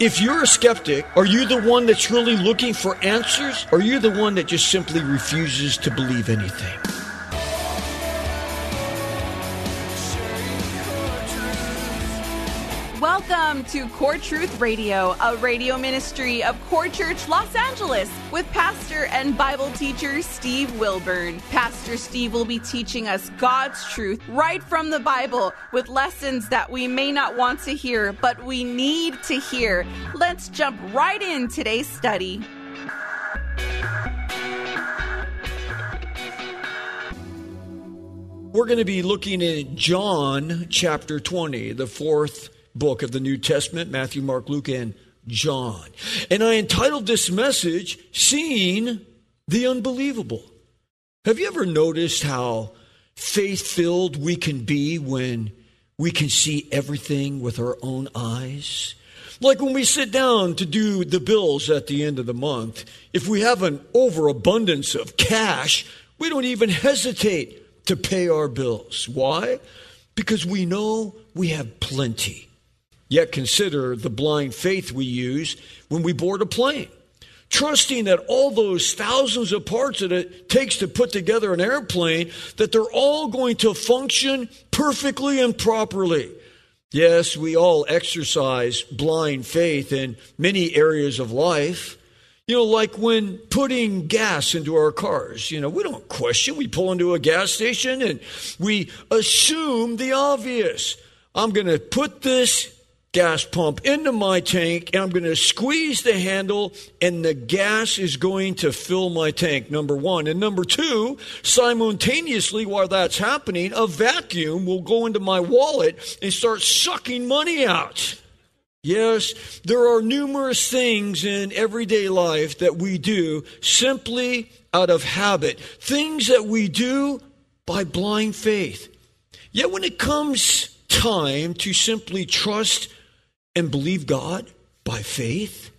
If you're a skeptic, are you the one that's really looking for answers? Or are you the one that just simply refuses to believe anything? Welcome to Core Truth Radio, a radio ministry of Core Church Los Angeles with pastor and Bible teacher Steve Wilburn. Pastor Steve will be teaching us God's truth right from the Bible with lessons that we may not want to hear, but we need to hear. Let's jump right in today's study. We're going to be looking at John chapter 20, the fourth book of the New Testament Matthew, Mark, Luke, and John. And I entitled this message, Seeing the Unbelievable. Have you ever noticed how faith filled we can be when we can see everything with our own eyes? Like when we sit down to do the bills at the end of the month, if we have an overabundance of cash, we don't even hesitate to pay our bills. Why? Because we know we have plenty. Yet consider the blind faith we use when we board a plane, trusting that all those thousands of parts that it takes to put together an airplane, that they're all going to function perfectly and properly. Yes, we all exercise blind faith in many areas of life. You know, like when putting gas into our cars, you know, we don't question. We pull into a gas station and we assume the obvious. I'm going to put this gas pump into my tank and I'm going to squeeze the handle and the gas is going to fill my tank, number one. And number two, simultaneously while that's happening, a vacuum will go into my wallet and start sucking money out. Yes, there are numerous things in everyday life that we do simply out of habit, things that we do by blind faith. Yet when it comes time to simply trust and believe God by faith,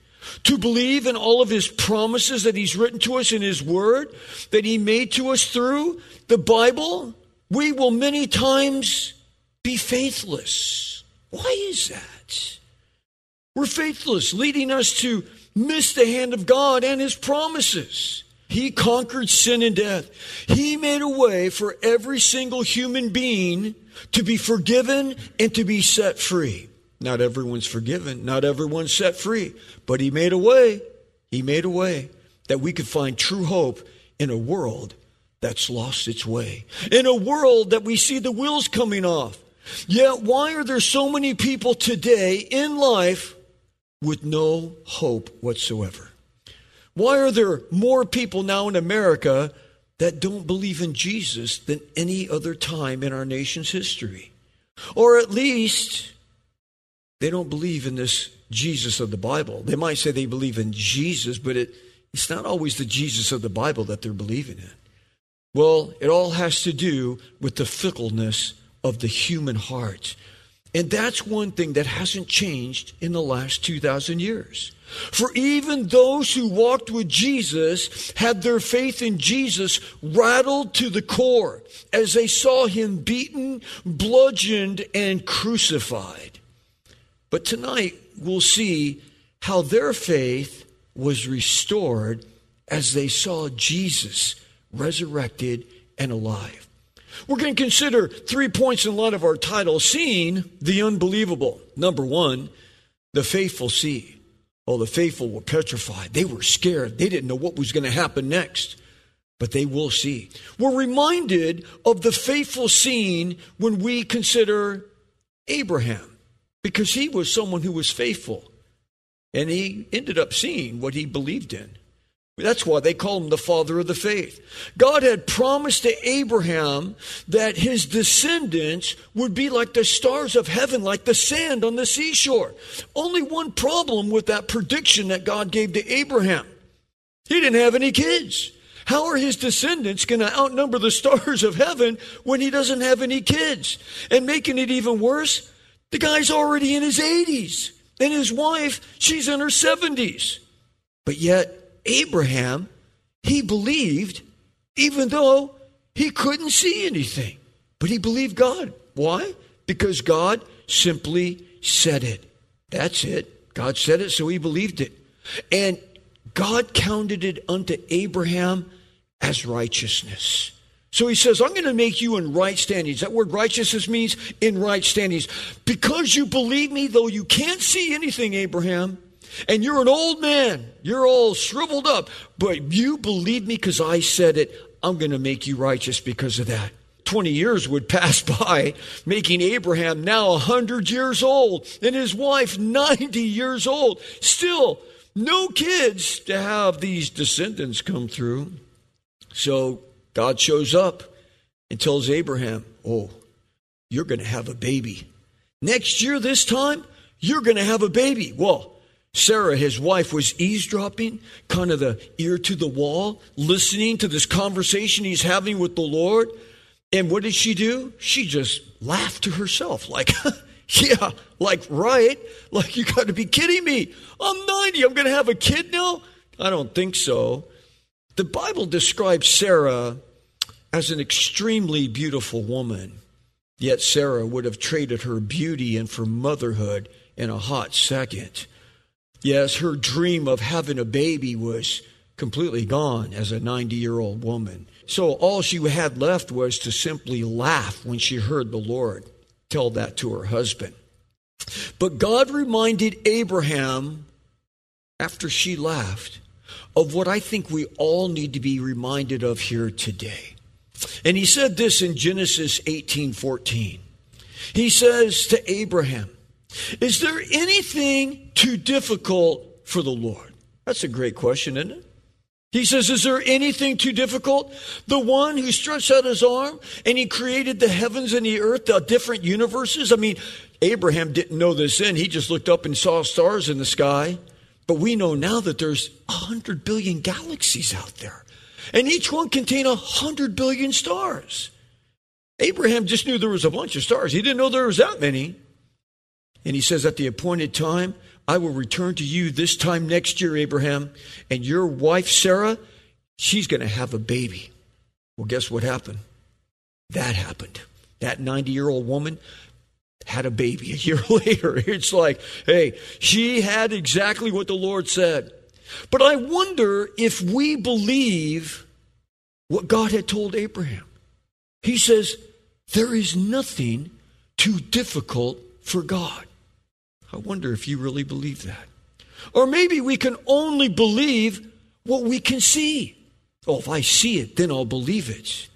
to believe in all of his promises that he's written to us in his word, that he made to us through the Bible, we will many times be faithless. Why is that? We're faithless, leading us to miss the hand of God and his promises. He conquered sin and death. He made a way for every single human being to be forgiven and to be set free. Not everyone's forgiven, not everyone's set free, but He made a way. He made a way that we could find true hope in a world that's lost its way, in a world that we see the wheels coming off. Yet, why are there so many people today in life with no hope whatsoever? Why are there more people now in America that don't believe in Jesus than any other time in our nation's history? Or at least they don't believe in this Jesus of the Bible. They might say they believe in Jesus, but it, it's not always the Jesus of the Bible that they're believing in. Well, it all has to do with the fickleness of the human heart. And that's one thing that hasn't changed in the last 2,000 years. For even those who walked with Jesus had their faith in Jesus rattled to the core as they saw him beaten, bludgeoned, and crucified. But tonight we'll see how their faith was restored as they saw Jesus resurrected and alive. We're going to consider three points in light of our title Seeing the Unbelievable. Number one, the faithful see. Oh, the faithful were petrified. They were scared. They didn't know what was going to happen next. But they will see. We're reminded of the faithful scene when we consider Abraham because he was someone who was faithful and he ended up seeing what he believed in. That's why they call him the father of the faith. God had promised to Abraham that his descendants would be like the stars of heaven, like the sand on the seashore. Only one problem with that prediction that God gave to Abraham. He didn't have any kids. How are his descendants going to outnumber the stars of heaven when he doesn't have any kids? And making it even worse, the guy's already in his 80s. And his wife, she's in her 70s. But yet, Abraham, he believed even though he couldn't see anything. But he believed God. Why? Because God simply said it. That's it. God said it, so he believed it. And God counted it unto Abraham as righteousness. So he says, I'm going to make you in right standings. That word righteousness means in right standings. Because you believe me, though you can't see anything, Abraham, and you're an old man, you're all shriveled up, but you believe me because I said it, I'm going to make you righteous because of that. 20 years would pass by, making Abraham now 100 years old and his wife 90 years old. Still, no kids to have these descendants come through. So God shows up and tells Abraham, Oh, you're going to have a baby. Next year, this time, you're going to have a baby. Well, Sarah, his wife, was eavesdropping, kind of the ear to the wall, listening to this conversation he's having with the Lord. And what did she do? She just laughed to herself, like, yeah, like, right? Like, you got to be kidding me. I'm 90. I'm going to have a kid now? I don't think so. The Bible describes Sarah as an extremely beautiful woman, yet Sarah would have traded her beauty and for motherhood in a hot second. Yes, her dream of having a baby was completely gone as a 90 year old woman. So all she had left was to simply laugh when she heard the Lord tell that to her husband. But God reminded Abraham after she laughed of what I think we all need to be reminded of here today. And he said this in Genesis 18:14. He says to Abraham, "Is there anything too difficult for the Lord?" That's a great question, isn't it? He says, Is there anything too difficult? The one who stretched out his arm and he created the heavens and the earth, the different universes. I mean, Abraham didn't know this then. He just looked up and saw stars in the sky. But we know now that there's a hundred billion galaxies out there. And each one contain a hundred billion stars. Abraham just knew there was a bunch of stars. He didn't know there was that many. And he says, At the appointed time, I will return to you this time next year, Abraham, and your wife, Sarah, she's going to have a baby. Well, guess what happened? That happened. That 90 year old woman had a baby a year later. It's like, hey, she had exactly what the Lord said. But I wonder if we believe what God had told Abraham. He says, there is nothing too difficult for God. I wonder if you really believe that. Or maybe we can only believe what we can see. Oh, if I see it, then I'll believe it.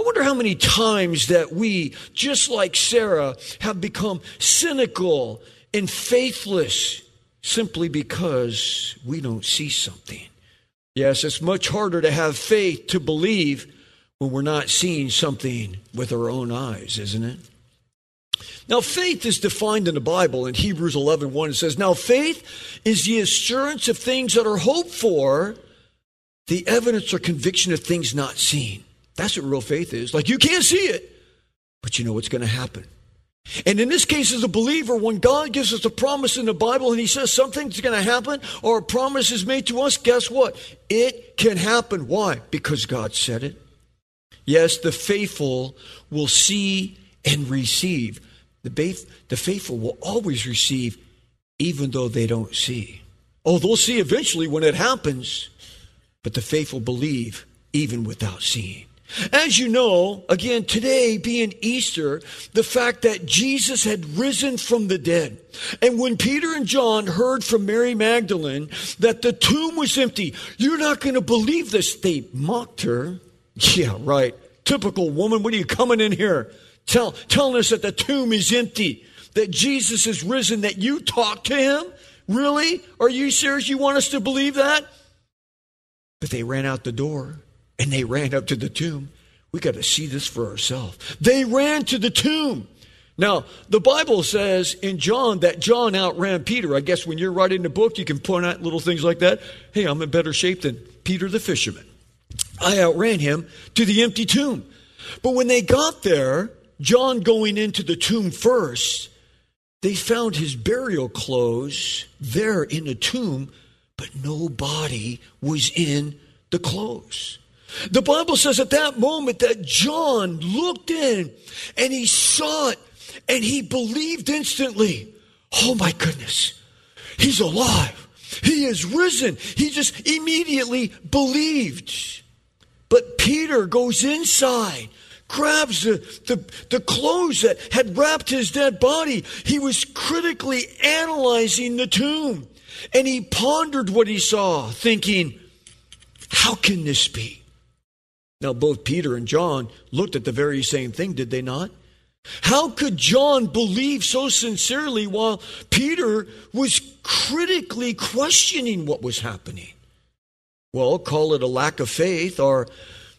I wonder how many times that we, just like Sarah, have become cynical and faithless simply because we don't see something. Yes, it's much harder to have faith to believe when we're not seeing something with our own eyes, isn't it? Now, faith is defined in the Bible in Hebrews 11 1. It says, Now faith is the assurance of things that are hoped for, the evidence or conviction of things not seen. That's what real faith is. Like you can't see it, but you know what's going to happen. And in this case, as a believer, when God gives us a promise in the Bible and He says something's going to happen or a promise is made to us, guess what? It can happen. Why? Because God said it. Yes, the faithful will see and receive. The, faith, the faithful will always receive even though they don't see. Oh, they'll see eventually when it happens, but the faithful believe even without seeing. As you know, again, today being Easter, the fact that Jesus had risen from the dead. And when Peter and John heard from Mary Magdalene that the tomb was empty, you're not going to believe this. They mocked her. Yeah, right. Typical woman. What are you coming in here? Tell, telling us that the tomb is empty, that Jesus is risen, that you talked to him? Really? Are you serious? You want us to believe that? But they ran out the door and they ran up to the tomb. We got to see this for ourselves. They ran to the tomb. Now, the Bible says in John that John outran Peter. I guess when you're writing a book, you can point out little things like that. Hey, I'm in better shape than Peter the fisherman. I outran him to the empty tomb. But when they got there, John going into the tomb first, they found his burial clothes there in the tomb, but no body was in the clothes. The Bible says at that moment that John looked in and he saw it and he believed instantly. Oh my goodness, he's alive. He is risen. He just immediately believed. But Peter goes inside, grabs the, the, the, clothes that had wrapped his dead body. He was critically analyzing the tomb. And he pondered what he saw, thinking, how can this be? Now, both Peter and John looked at the very same thing, did they not? How could John believe so sincerely while Peter was critically questioning what was happening? Well, call it a lack of faith, or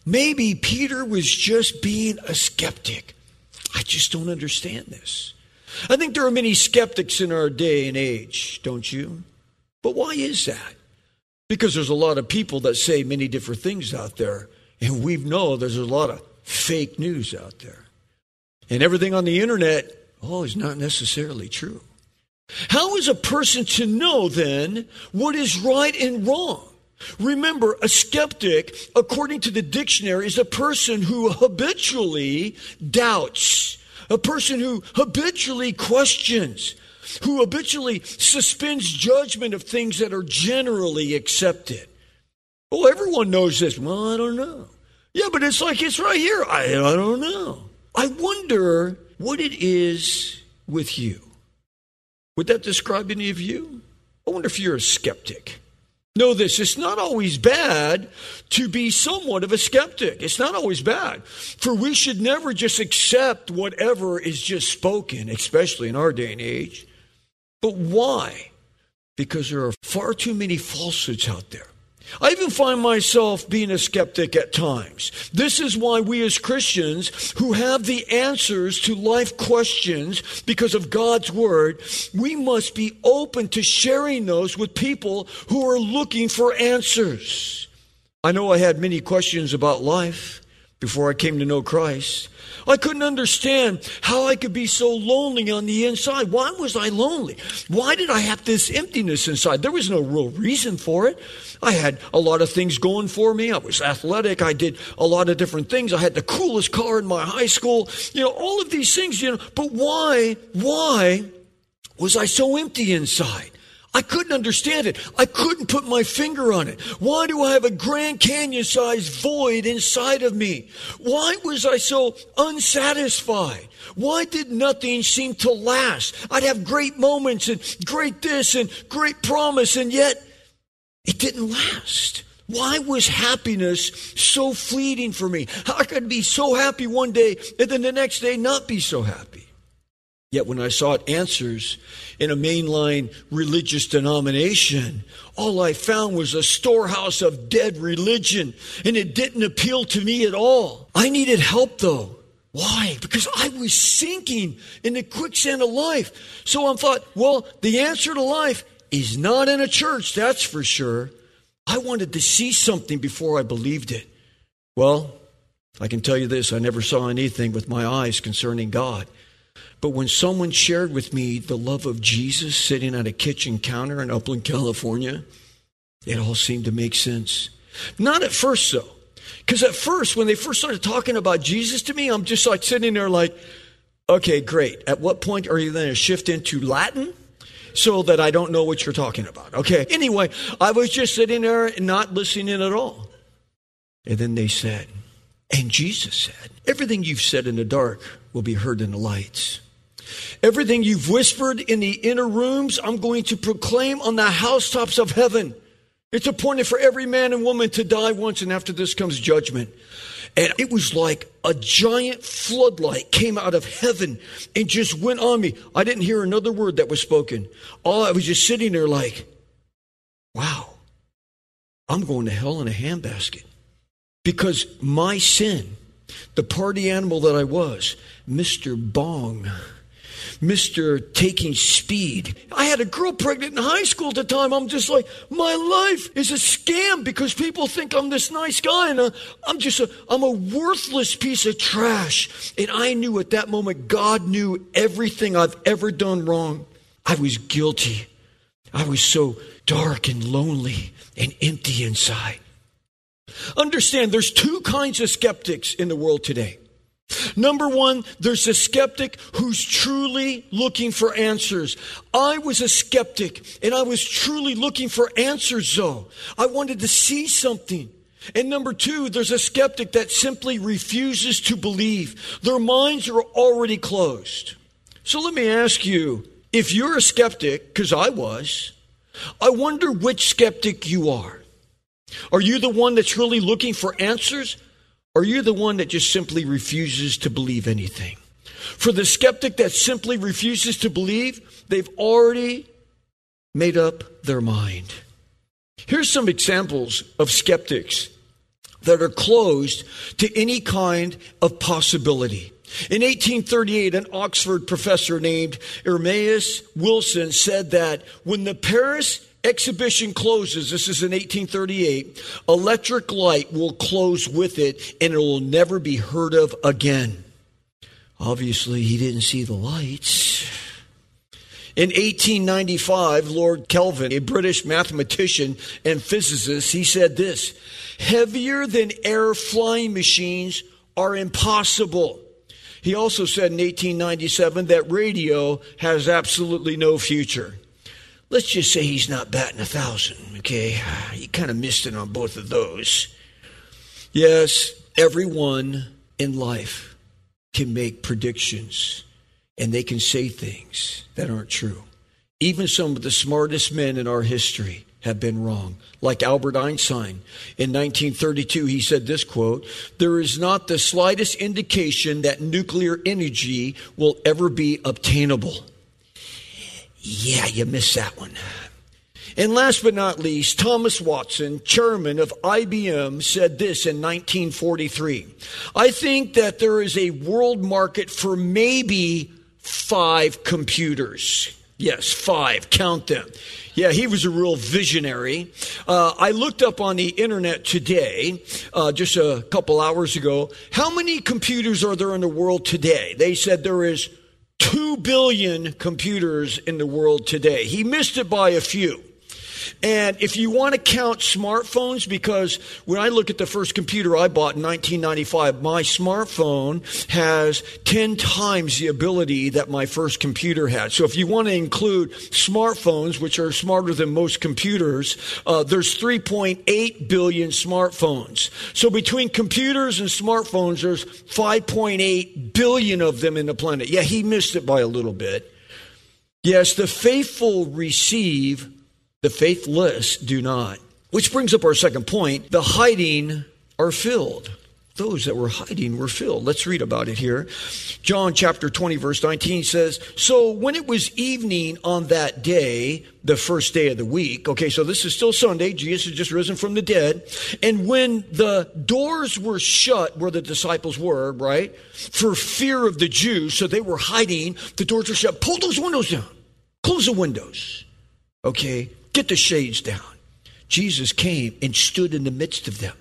maybe Peter was just being a skeptic. I just don't understand this. I think there are many skeptics in our day and age, don't you? But why is that? Because there's a lot of people that say many different things out there, and we know there's a lot of fake news out there. And everything on the internet, oh, is not necessarily true. How is a person to know then what is right and wrong? Remember, a skeptic, according to the dictionary, is a person who habitually doubts, a person who habitually questions, who habitually suspends judgment of things that are generally accepted. Oh, everyone knows this. Well, I don't know. Yeah, but it's like it's right here. I, I don't know. I wonder what it is with you. Would that describe any of you? I wonder if you're a skeptic. Know this, it's not always bad to be somewhat of a skeptic. It's not always bad. For we should never just accept whatever is just spoken, especially in our day and age. But why? Because there are far too many falsehoods out there. I even find myself being a skeptic at times. This is why we as Christians who have the answers to life questions because of God's Word, we must be open to sharing those with people who are looking for answers. I know I had many questions about life before I came to know Christ. I couldn't understand how I could be so lonely on the inside. Why was I lonely? Why did I have this emptiness inside? There was no real reason for it. I had a lot of things going for me. I was athletic. I did a lot of different things. I had the coolest car in my high school. You know, all of these things, you know, but why, why was I so empty inside? I couldn't understand it. I couldn't put my finger on it. Why do I have a Grand Canyon sized void inside of me? Why was I so unsatisfied? Why did nothing seem to last? I'd have great moments and great this and great promise, and yet it didn't last. Why was happiness so fleeting for me? How could I be so happy one day and then the next day not be so happy? Yet when I sought answers in a mainline religious denomination, all I found was a storehouse of dead religion, and it didn't appeal to me at all. I needed help though. Why? Because I was sinking in the quicksand of life. So I thought, well, the answer to life is not in a church, that's for sure. I wanted to see something before I believed it. Well, I can tell you this I never saw anything with my eyes concerning God. But when someone shared with me the love of Jesus sitting at a kitchen counter in Upland, California, it all seemed to make sense. Not at first, though. Because at first, when they first started talking about Jesus to me, I'm just like sitting there like, okay, great. At what point are you going to shift into Latin? So that I don't know what you're talking about. Okay. Anyway, I was just sitting there and not listening at all. And then they said, and Jesus said, everything you've said in the dark will be heard in the lights. Everything you've whispered in the inner rooms, I'm going to proclaim on the housetops of heaven. It's appointed for every man and woman to die once, and after this comes judgment. And it was like a giant floodlight came out of heaven and just went on me. I didn't hear another word that was spoken. All I was just sitting there like, wow. I'm going to hell in a handbasket. Because my sin, the party animal that I was, Mr. Bong, Mr. Taking Speed. I had a girl pregnant in high school at the time. I'm just like, my life is a scam because people think I'm this nice guy and uh, I'm just a, I'm a worthless piece of trash. And I knew at that moment God knew everything I've ever done wrong. I was guilty. I was so dark and lonely and empty inside. Understand, there's two kinds of skeptics in the world today. Number one, there's a skeptic who's truly looking for answers. I was a skeptic and I was truly looking for answers though. I wanted to see something. And number two, there's a skeptic that simply refuses to believe. Their minds are already closed. So let me ask you, if you're a skeptic, because I was, I wonder which skeptic you are. Are you the one that's really looking for answers? Or you the one that just simply refuses to believe anything? For the skeptic that simply refuses to believe, they've already made up their mind. Here's some examples of skeptics that are closed to any kind of possibility. In 1838, an Oxford professor named Erasmus Wilson said that when the Paris exhibition closes, this is in 1838, electric light will close with it and it will never be heard of again. Obviously, he didn't see the lights. In 1895, Lord Kelvin, a British mathematician and physicist, he said this heavier than air flying machines are impossible. He also said in 1897 that radio has absolutely no future. Let's just say he's not batting a thousand, okay? He kind of missed it on both of those. Yes, everyone in life can make predictions and they can say things that aren't true. Even some of the smartest men in our history have been wrong. Like Albert Einstein. In 1932, he said this quote, There is not the slightest indication that nuclear energy will ever be obtainable. Yeah, you missed that one. And last but not least, Thomas Watson, chairman of IBM, said this in 1943 I think that there is a world market for maybe five computers. Yes, five. Count them. Yeah, he was a real visionary. Uh, I looked up on the internet today, uh, just a couple hours ago, how many computers are there in the world today? They said there is 2 billion computers in the world today. He missed it by a few. And if you want to count smartphones, because when I look at the first computer I bought in 1995, my smartphone has 10 times the ability that my first computer had. So if you want to include smartphones, which are smarter than most computers, uh, there's 3.8 billion smartphones. So between computers and smartphones, there's 5.8 billion of them in the planet. Yeah, he missed it by a little bit. Yes, the faithful receive the faithless do not. Which brings up our second point. The hiding are filled. Those that were hiding were filled. Let's read about it here. John chapter 20, verse 19 says, So when it was evening on that day, the first day of the week, okay, so this is still Sunday, Jesus has just risen from the dead. And when the doors were shut where the disciples were, right, for fear of the Jews, so they were hiding, the doors were shut. Pull those windows down, close the windows, okay, Get the shades down. Jesus came and stood in the midst of them.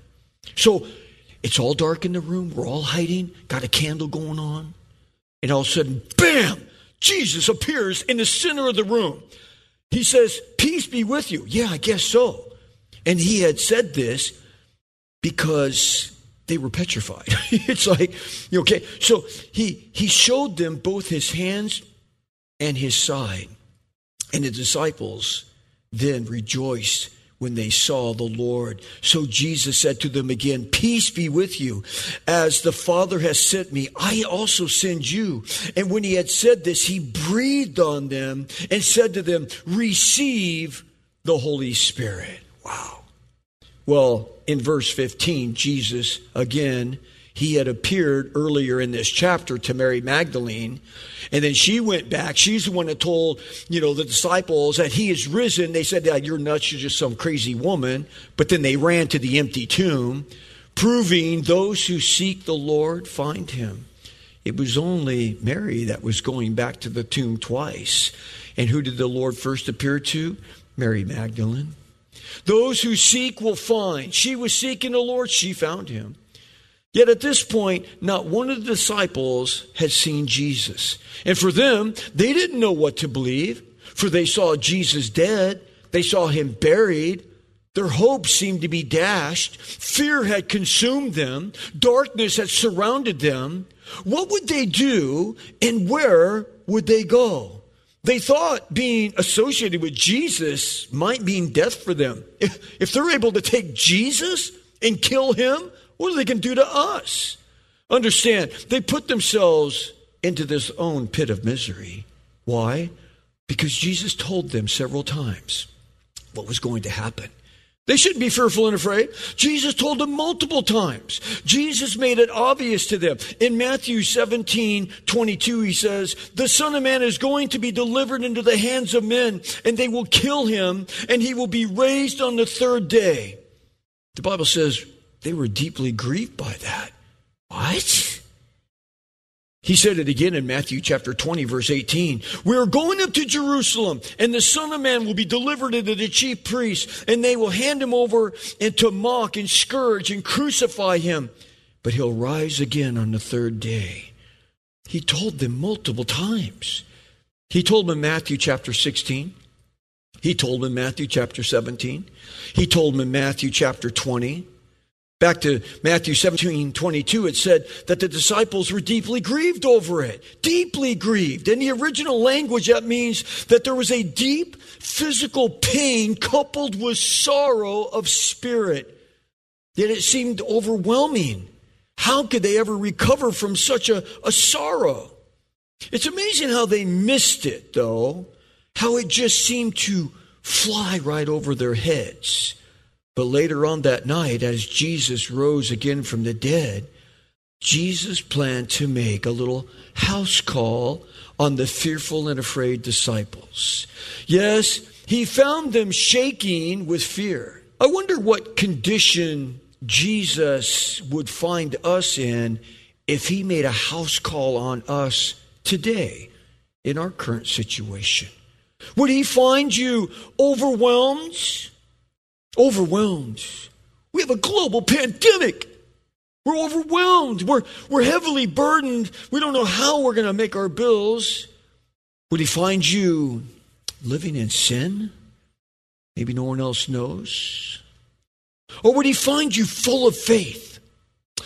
So it's all dark in the room. We're all hiding, got a candle going on. And all of a sudden, bam, Jesus appears in the center of the room. He says, Peace be with you. Yeah, I guess so. And he had said this because they were petrified. it's like, okay. So he, he showed them both his hands and his side. And the disciples then rejoiced when they saw the Lord. So Jesus said to them again, Peace be with you. As the Father has sent me, I also send you. And when he had said this, he breathed on them and said to them, Receive the Holy Spirit. Wow. Well, in verse 15, Jesus again He had appeared earlier in this chapter to Mary Magdalene, and then she went back. She's the one that told, you know, the disciples that he is risen. They said, yeah, You're nuts, you're just some crazy woman. But then they ran to the empty tomb, proving those who seek the Lord find him. It was only Mary that was going back to the tomb twice. And who did the Lord first appear to? Mary Magdalene. Those who seek will find. She was seeking the Lord, she found him. Yet at this point, not one of the disciples had seen Jesus. And for them, they didn't know what to believe, for they saw Jesus dead, they saw him buried. Their hopes seemed to be dashed. Fear had consumed them. Darkness had surrounded them. What would they do and where would they go? They thought being associated with Jesus might mean death for them. If, if they're able to take Jesus and kill him, what are they going to do to us? Understand, they put themselves into this own pit of misery. Why? Because Jesus told them several times what was going to happen. They shouldn't be fearful and afraid. Jesus told them multiple times. Jesus made it obvious to them. In Matthew 17, 22, he says, The Son of Man is going to be delivered into the hands of men, and they will kill him, and he will be raised on the third day. The Bible says they were deeply grieved by that. What? He said it again in Matthew chapter 20, verse 18. We are going up to Jerusalem, and the Son of Man will be delivered into the chief priests, and they will hand him over and to mock and scourge and crucify him. But he'll rise again on the third day. He told them multiple times. He told them in Matthew chapter 16. He told them in Matthew chapter 17. He told them in Matthew chapter 20. Back to Matthew 17, 22, it said that the disciples were deeply grieved over it. Deeply grieved. In the original language, that means that there was a deep physical pain coupled with sorrow of spirit. Yet it seemed overwhelming. How could they ever recover from such a, a sorrow? It's amazing how they missed it, though, how it just seemed to fly right over their heads. But later on that night, as Jesus rose again from the dead, Jesus planned to make a little house call on the fearful and afraid disciples. Yes, he found them shaking with fear. I wonder what condition Jesus would find us in if he made a house call on us today in our current situation. Would he find you overwhelmed? Overwhelmed. We have a global pandemic. We're overwhelmed. We're, we're heavily burdened. We don't know how we're going to make our bills. Would he find you living in sin? Maybe no one else knows. Or would he find you full of faith,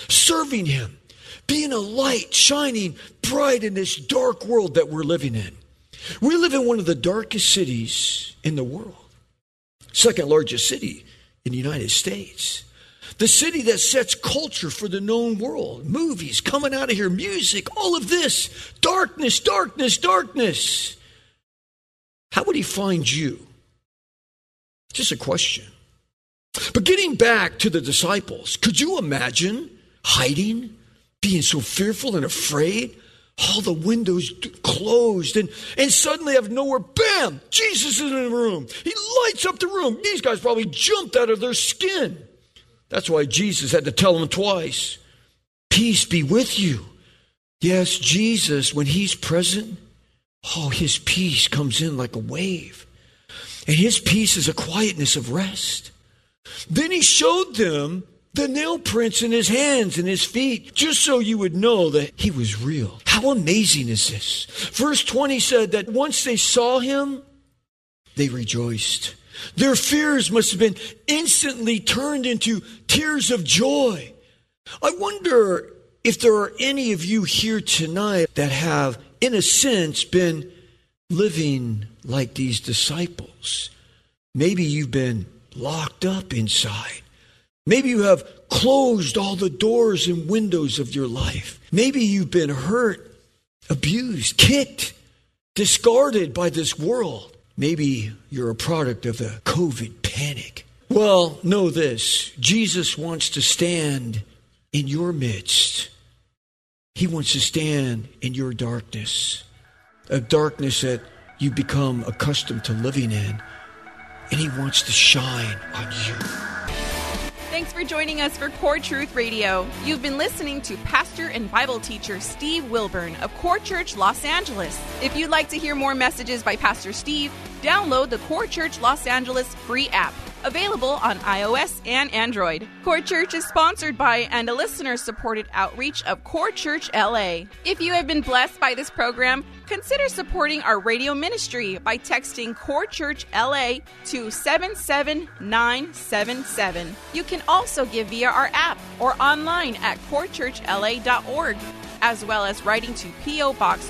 serving him, being a light shining bright in this dark world that we're living in? We live in one of the darkest cities in the world second largest city in the United States. The city that sets culture for the known world. Movies coming out of here, music, all of this. Darkness, darkness, darkness. How would he find you? Just a question. But getting back to the disciples, could you imagine hiding, being so fearful and afraid? All the windows closed and, and suddenly out of nowhere bam! Jesus is in the room. He lights up the room. These guys probably jumped out of their skin. That's why jesus had to tell them twice peace be with you. Yes jesus when he's present oh his peace comes in like a wave. And his peace is a quietness of rest. Then he showed them the nail prints in his hands and his feet, just so you would know that he was real. How amazing is this? Verse 20 said that once they saw him, they rejoiced. Their fears must have been instantly turned into tears of joy. I wonder if there are any of you here tonight that have, in a sense, been living like these disciples. Maybe you've been locked up inside. Maybe you have closed all the doors and windows of your life. Maybe you've been hurt, abused, kicked, discarded by this world. Maybe you're a product of the COVID panic. Well, know this Jesus wants to stand in your midst. He wants to stand in your darkness, a darkness that you become accustomed to living in, and He wants to shine on you. Thanks for joining us for Core Truth Radio. You've been listening to pastor and Bible teacher Steve Wilburn of Core Church Los Angeles. If you'd like to hear more messages by Pastor Steve, download the Core Church Los Angeles free app available on iOS and Android. Core Church is sponsored by and a listener supported outreach of Core Church LA. If you have been blessed by this program, consider supporting our radio ministry by texting Core Church LA to 77977. You can also give via our app or online at corechurchla.org, as well as writing to P.O. Box